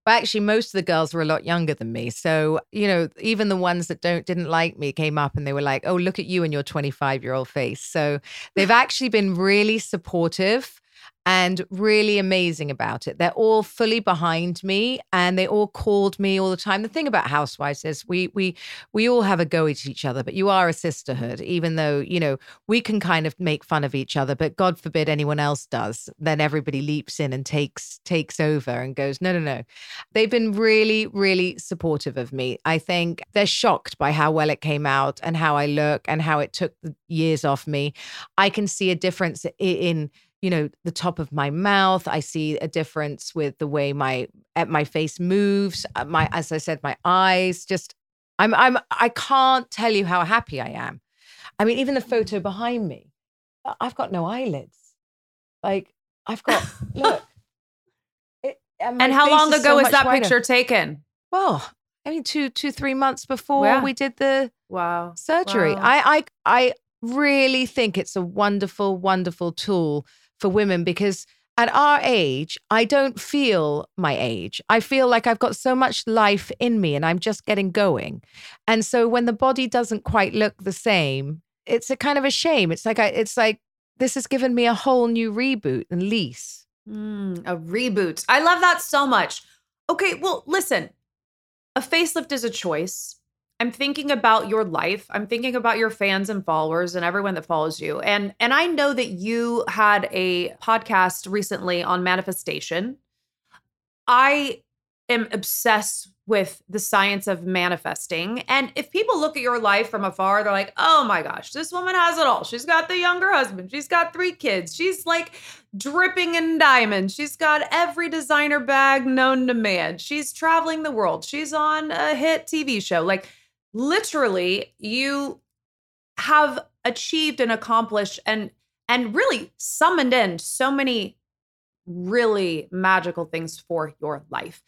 But actually, most of the girls were a lot younger than me. So, you know, even the ones that don't didn't like me came up and they were like, "Oh, look at you and your 25 year old face." So they've actually been really supportive and really amazing about it. They're all fully behind me and they all called me all the time. The thing about housewives is we we we all have a go at each other, but you are a sisterhood, even though, you know, we can kind of make fun of each other, but God forbid anyone else does. Then everybody leaps in and takes takes over and goes, no, no, no. They've been really, really supportive of me. I think they're shocked by how well it came out and how I look and how it took the years off me. I can see a difference in, you know, the top of my mouth. I see a difference with the way my at my face moves. uh, My, as I said, my eyes. Just, I'm, I'm, I can't tell you how happy I am. I mean, even the photo behind me, I've got no eyelids. Like I've got look. It, my And how long ago so was that wider. picture taken? Well, I mean, two, two, three months before we did the Wow. surgery. Wow. I, I, I really think it's a wonderful, wonderful tool for women because at our age, I don't feel my age. I feel like I've got so much life in me and I'm just getting going. And so when the body doesn't quite look the same, it's a kind of a shame. It's like I, it's like this has given me a whole new reboot and lease. Mm, a reboot. I love that so much. Okay, well, listen. A facelift is a choice. I'm thinking about your life. I'm thinking about your fans and followers and everyone that follows you. And and I know that you had a podcast recently on manifestation. I am obsessed with the science of manifesting. And if people look at your life from afar, they're like, "Oh my gosh, this woman has it all. She's got the younger husband. She's got three kids. She's like dripping in diamonds. She's got every designer bag known to man. She's traveling the world. She's on a hit TV show. Like literally, you have achieved and accomplished and and really summoned in so many really magical things for your life.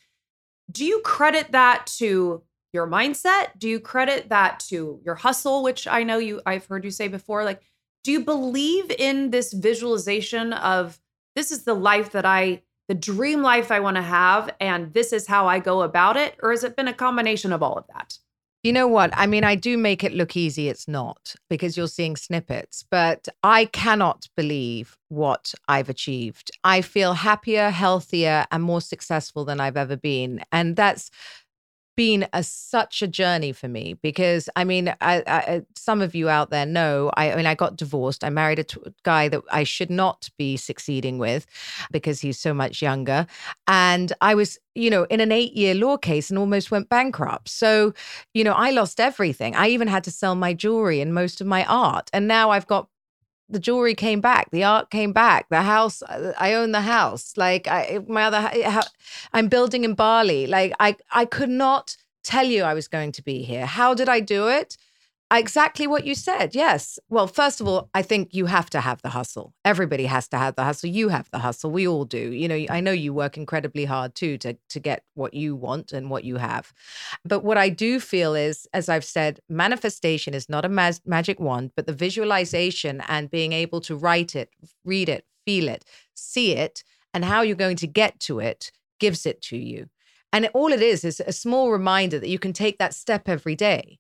Do you credit that to your mindset? Do you credit that to your hustle, which I know you I've heard you say before like do you believe in this visualization of this is the life that I the dream life I want to have and this is how I go about it or has it been a combination of all of that? You know what? I mean, I do make it look easy. It's not because you're seeing snippets, but I cannot believe what I've achieved. I feel happier, healthier, and more successful than I've ever been. And that's been a such a journey for me because I mean, I, I, some of you out there know. I, I mean, I got divorced. I married a t- guy that I should not be succeeding with because he's so much younger, and I was, you know, in an eight-year law case and almost went bankrupt. So, you know, I lost everything. I even had to sell my jewelry and most of my art, and now I've got the jewelry came back, the art came back, the house. uh, I own the house. Like I, my other, I'm building in Bali. Like I, I could not tell you I was going to be here. How did I do it? Exactly what you said. Yes. Well, first of all, I think you have to have the hustle. Everybody has to have the hustle. You have the hustle. We all do. You know, I know you work incredibly hard too to to get what you want and what you have. But what I do feel is, as I've said, manifestation is not a ma- magic wand, but the visualization and being able to write it, read it, feel it, see it, and how you're going to get to it gives it to you. And all it is is a small reminder that you can take that step every day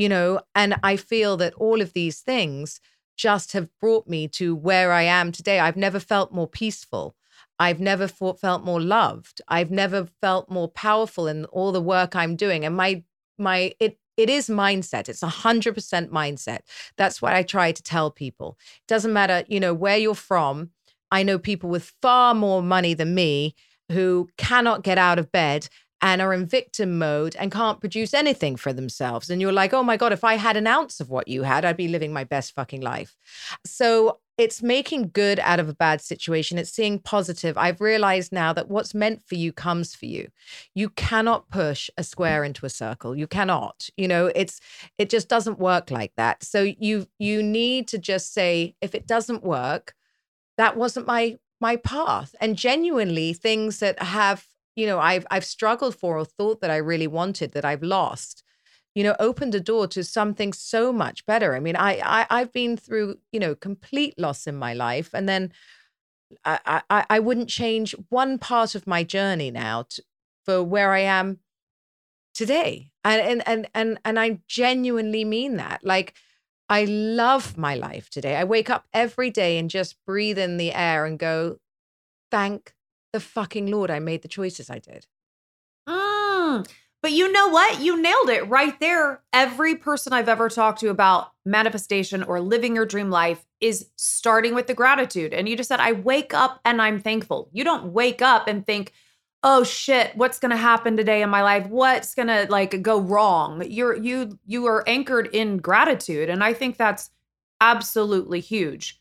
you know, and I feel that all of these things just have brought me to where I am today. I've never felt more peaceful. I've never felt more loved. I've never felt more powerful in all the work I'm doing. And my my it it is mindset. It's a hundred percent mindset. That's what I try to tell people. It doesn't matter, you know, where you're from. I know people with far more money than me who cannot get out of bed and are in victim mode and can't produce anything for themselves. And you're like, oh my God, if I had an ounce of what you had, I'd be living my best fucking life. So it's making good out of a bad situation. It's seeing positive. I've realized now that what's meant for you comes for you. You cannot push a square into a circle. You cannot. You know, it's it just doesn't work like that. So you you need to just say if it doesn't work, that wasn't my my path. And genuinely things that have you know I've I've struggled for or thought that I really wanted that I've lost you know opened a door to something so much better. I mean I, I i've been through you know complete loss in my life and then i i, I wouldn't change one part of my journey now to, for where i am today. And and and and, and i genuinely mean that. Like i love my life today. I wake up every day and just breathe in the air and go thank the fucking Lord I made the choices I did. Mm, but you know what? You nailed it right there. Every person I've ever talked to about manifestation or living your dream life is starting with the gratitude. And you just said, I wake up and I'm thankful. You don't wake up and think, oh shit what's to happen today in my life what's to like go wrong you're you you are anchored in gratitude and i think that's absolutely huge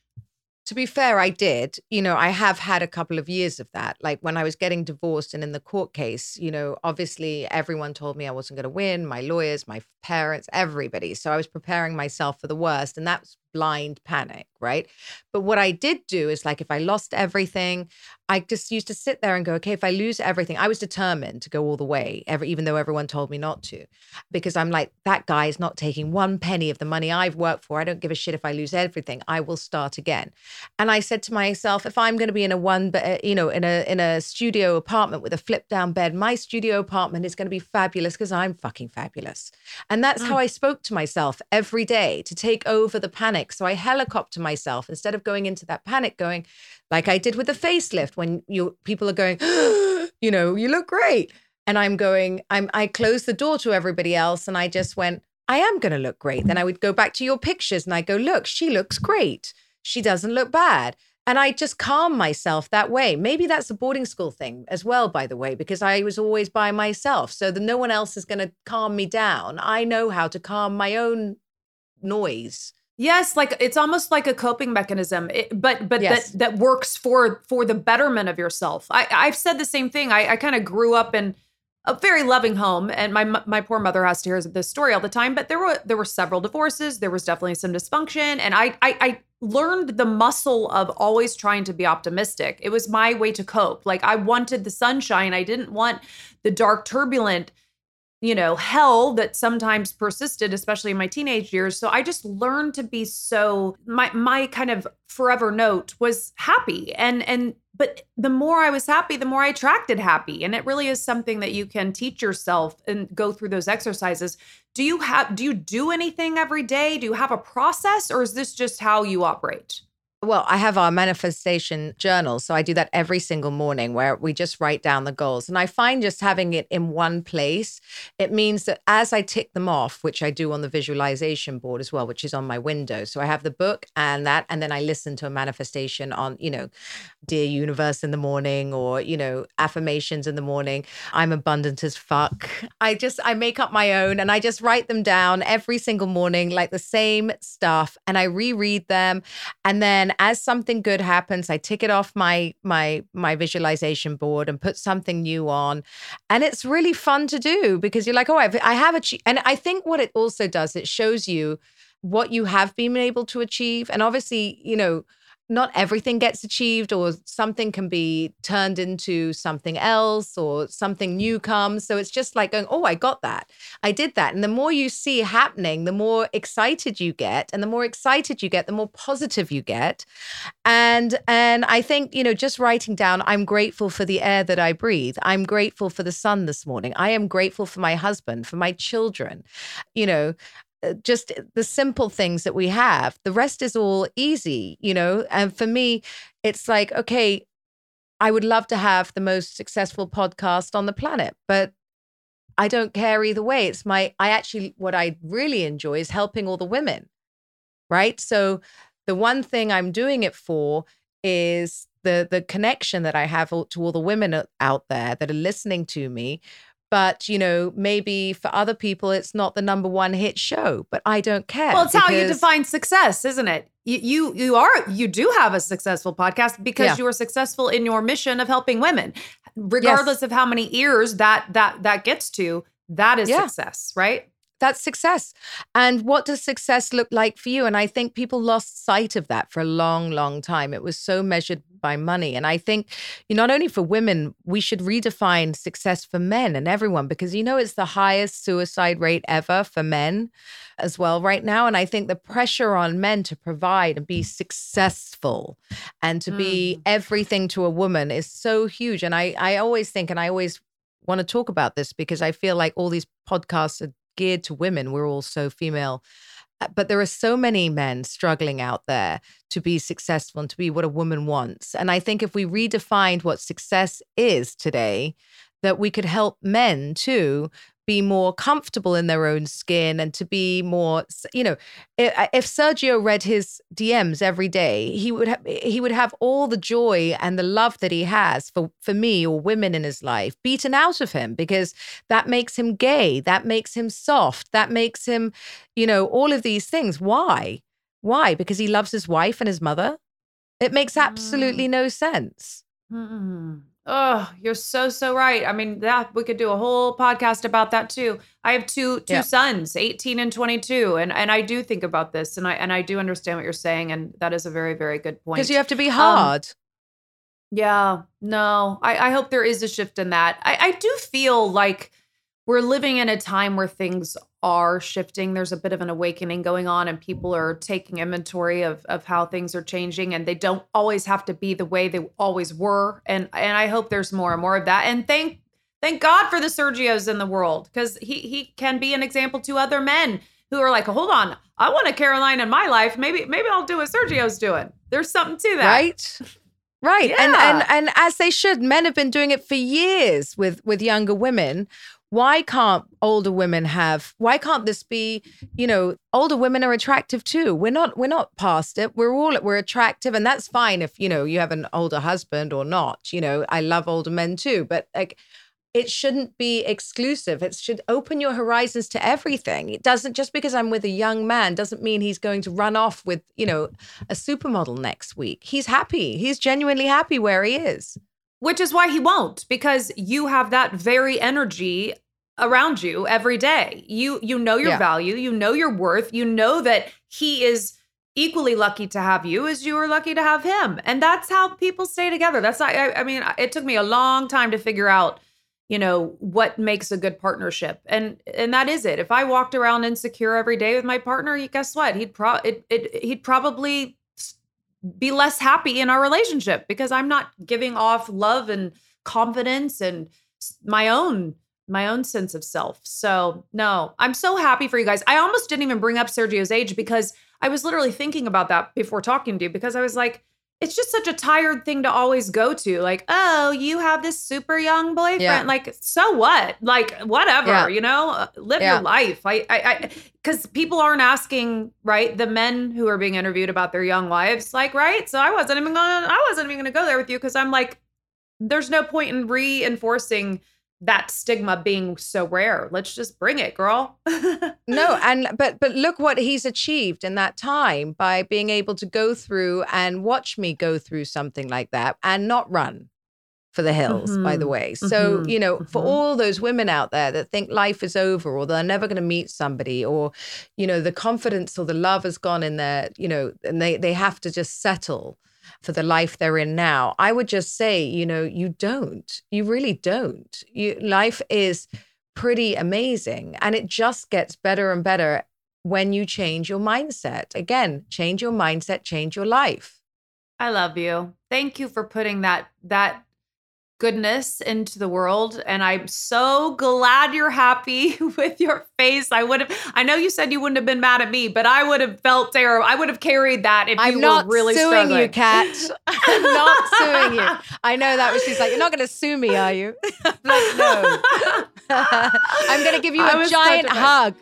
to be fair, I did. You know, I have had a couple of years of that. Like when I was getting divorced and in the court case, you know, obviously everyone told me I wasn't going to win my lawyers, my parents, everybody. So I was preparing myself for the worst. And that's blind panic, right? But what I did do is like if I lost everything, I just used to sit there and go, okay, if I lose everything, I was determined to go all the way, ever, even though everyone told me not to, because I'm like, that guy is not taking one penny of the money I've worked for. I don't give a shit if I lose everything. I will start again. And I said to myself, if I'm going to be in a one, uh, you know, in a in a studio apartment with a flip down bed, my studio apartment is going to be fabulous because I'm fucking fabulous. And that's mm. how I spoke to myself every day to take over the panic. So I helicopter myself instead of going into that panic, going like I did with the facelift when you people are going, you know, you look great. And I'm going, I'm I closed the door to everybody else and I just went, I am gonna look great. Then I would go back to your pictures and I go, look, she looks great. She doesn't look bad. And I just calm myself that way. Maybe that's a boarding school thing as well, by the way, because I was always by myself. So that no one else is going to calm me down. I know how to calm my own noise. Yes, like it's almost like a coping mechanism, it, but but yes. that that works for for the betterment of yourself. I I've said the same thing. I I kind of grew up in a very loving home, and my my poor mother has to hear this story all the time. But there were there were several divorces. There was definitely some dysfunction, and I I, I learned the muscle of always trying to be optimistic. It was my way to cope. Like I wanted the sunshine. I didn't want the dark, turbulent you know, hell that sometimes persisted, especially in my teenage years. So I just learned to be so my my kind of forever note was happy. And and but the more I was happy, the more I attracted happy. And it really is something that you can teach yourself and go through those exercises. Do you have do you do anything every day? Do you have a process or is this just how you operate? Well, I have our manifestation journal. So I do that every single morning where we just write down the goals. And I find just having it in one place, it means that as I tick them off, which I do on the visualization board as well, which is on my window. So I have the book and that, and then I listen to a manifestation on, you know, Dear Universe in the morning or, you know, affirmations in the morning. I'm abundant as fuck. I just, I make up my own and I just write them down every single morning, like the same stuff. And I reread them. And then and as something good happens, I tick it off my my my visualization board and put something new on, and it's really fun to do because you're like, oh, I've, I have achieved. And I think what it also does, it shows you what you have been able to achieve, and obviously, you know not everything gets achieved or something can be turned into something else or something new comes. So it's just like going oh i got that. I did that. And the more you see happening the more excited you get. And the more excited you get the more positive you get. And and i think you know just writing down i'm grateful for the air that i breathe. I'm grateful for the sun this morning. I am grateful for my husband for my children. You know Uh, just uh, the simple things that we have. The rest is all easy, you know? And for me, it's like, okay, I would love to have the most successful podcast on the planet, but I don't care either way. It's my, I actually, what I really enjoy is helping all the women, right? So the one thing I'm doing it for is the the connection that I have to all the women uh, out there that are listening to me but you know maybe for other people it's not the number one hit show but i don't care well it's how you define success isn't it you you, you are you do have a successful podcast because yeah. you are successful in your mission of helping women regardless yes. of how many ears that that that gets to that is yeah. success right that's success. And what does success look like for you? And I think people lost sight of that for a long, long time. It was so measured by money. And I think you know, not only for women, we should redefine success for men and everyone because you know it's the highest suicide rate ever for men as well right now. And I think the pressure on men to provide and be successful and to mm. be everything to a woman is so huge. And I I always think and I always want to talk about this because I feel like all these podcasts are geared to women. We're all so female. Uh, but there are so many men struggling out there to be successful and to be what a woman wants. And I think if we redefined what success is today, that we could help men too be more comfortable in their own skin and to be more you know if Sergio read his DMs every day he would have he would have all the joy and the love that he has for for me or women in his life beaten out of him because that makes him gay that makes him soft that makes him you know all of these things. Why? Why? Because he loves his wife and his mother? It makes absolutely mm. no sense. Mm Oh, you're so so right. I mean, that we could do a whole podcast about that too. I have two two yeah. sons, 18 and 22, and and I do think about this and I and I do understand what you're saying and that is a very very good point. Cuz you have to be um, hard. Um, yeah. No. I I hope there is a shift in that. I I do feel like we're living in a time where things are shifting. There's a bit of an awakening going on, and people are taking inventory of of how things are changing, and they don't always have to be the way they always were. And and I hope there's more and more of that. And thank thank God for the Sergios in the world, because he he can be an example to other men who are like, hold on, I want a Caroline in my life. Maybe maybe I'll do what Sergio's doing. There's something to that, right? Right. Yeah. And and and as they should, men have been doing it for years with with younger women why can't older women have why can't this be you know older women are attractive too. We're not we're not past it. We're all we're attractive and that's fine if you know you have an older husband or not you know i love older men too but like it shouldn't be exclusive. It should open your horizons to everything. It doesn't just because i'm with a young man doesn't mean he's going to run off with you know a supermodel next week. He's happy. He's genuinely happy where he is which is why he won't, because you have that very energy around you every day. You you know your yeah. value, you know your worth, you know that he is equally lucky to have you as you are lucky to have him. And that's how people stay together. That's not I, I mean, it took me a long time to figure out you know what makes a good partnership and and that is it if i walked around insecure every day with my partner guess what he'd pro it, it he'd probably be less happy in our relationship because I'm not giving off love and confidence and my own my own sense of self. So, no, I'm so happy for you guys. I almost didn't even bring up Sergio's age because I was literally thinking about that before talking to you because I was like it's just such a tired thing to always go to like oh you have this super young boyfriend yeah. like so what like whatever yeah. you know live yeah. your life i i because people aren't asking right the men who are being interviewed about their young wives like right so i wasn't even gonna i wasn't even gonna go there with you because i'm like there's no point in reinforcing that stigma being so rare. Let's just bring it, girl. no, and but but look what he's achieved in that time by being able to go through and watch me go through something like that and not run for the hills, mm-hmm. by the mm-hmm. way. So, mm-hmm. you know, mm-hmm. for all those women out there that think life is over or they're never going to meet somebody or, you know, the confidence or the love has gone in there, you know, and they they have to just settle for the life they're in now. I would just say, you know, you don't. You really don't. You life is pretty amazing and it just gets better and better when you change your mindset. Again, change your mindset, change your life. I love you. Thank you for putting that that goodness into the world and i'm so glad you're happy with your face. I would have i know you said you wouldn't have been mad at me but i would have felt terrible. I would have carried that if I'm you not were really suing struggling. you Catt. I'm not suing you. I know that was she's like you're not going to sue me are you? Like no. I'm going to give you a giant hug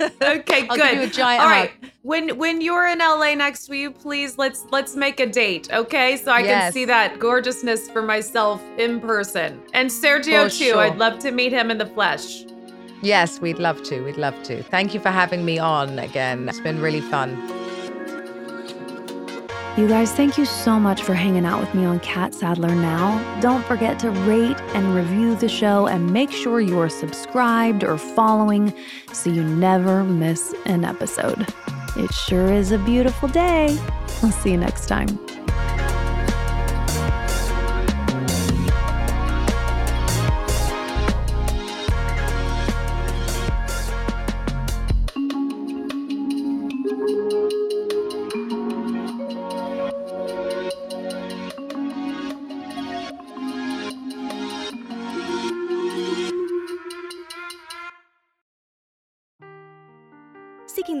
okay, I'll good. Give you a giant All hug. right. When when you're in LA next, will you please let's let's make a date, okay? So I yes. can see that gorgeousness for myself in person. And Sergio for too. Sure. I'd love to meet him in the flesh. Yes, we'd love to. We'd love to. Thank you for having me on again. It's been really fun. You guys, thank you so much for hanging out with me on Catt Sadler Now. Don't forget to rate and review the show and make sure you are subscribed or following so you never miss an episode. It sure is a beautiful day. I'll see you next time.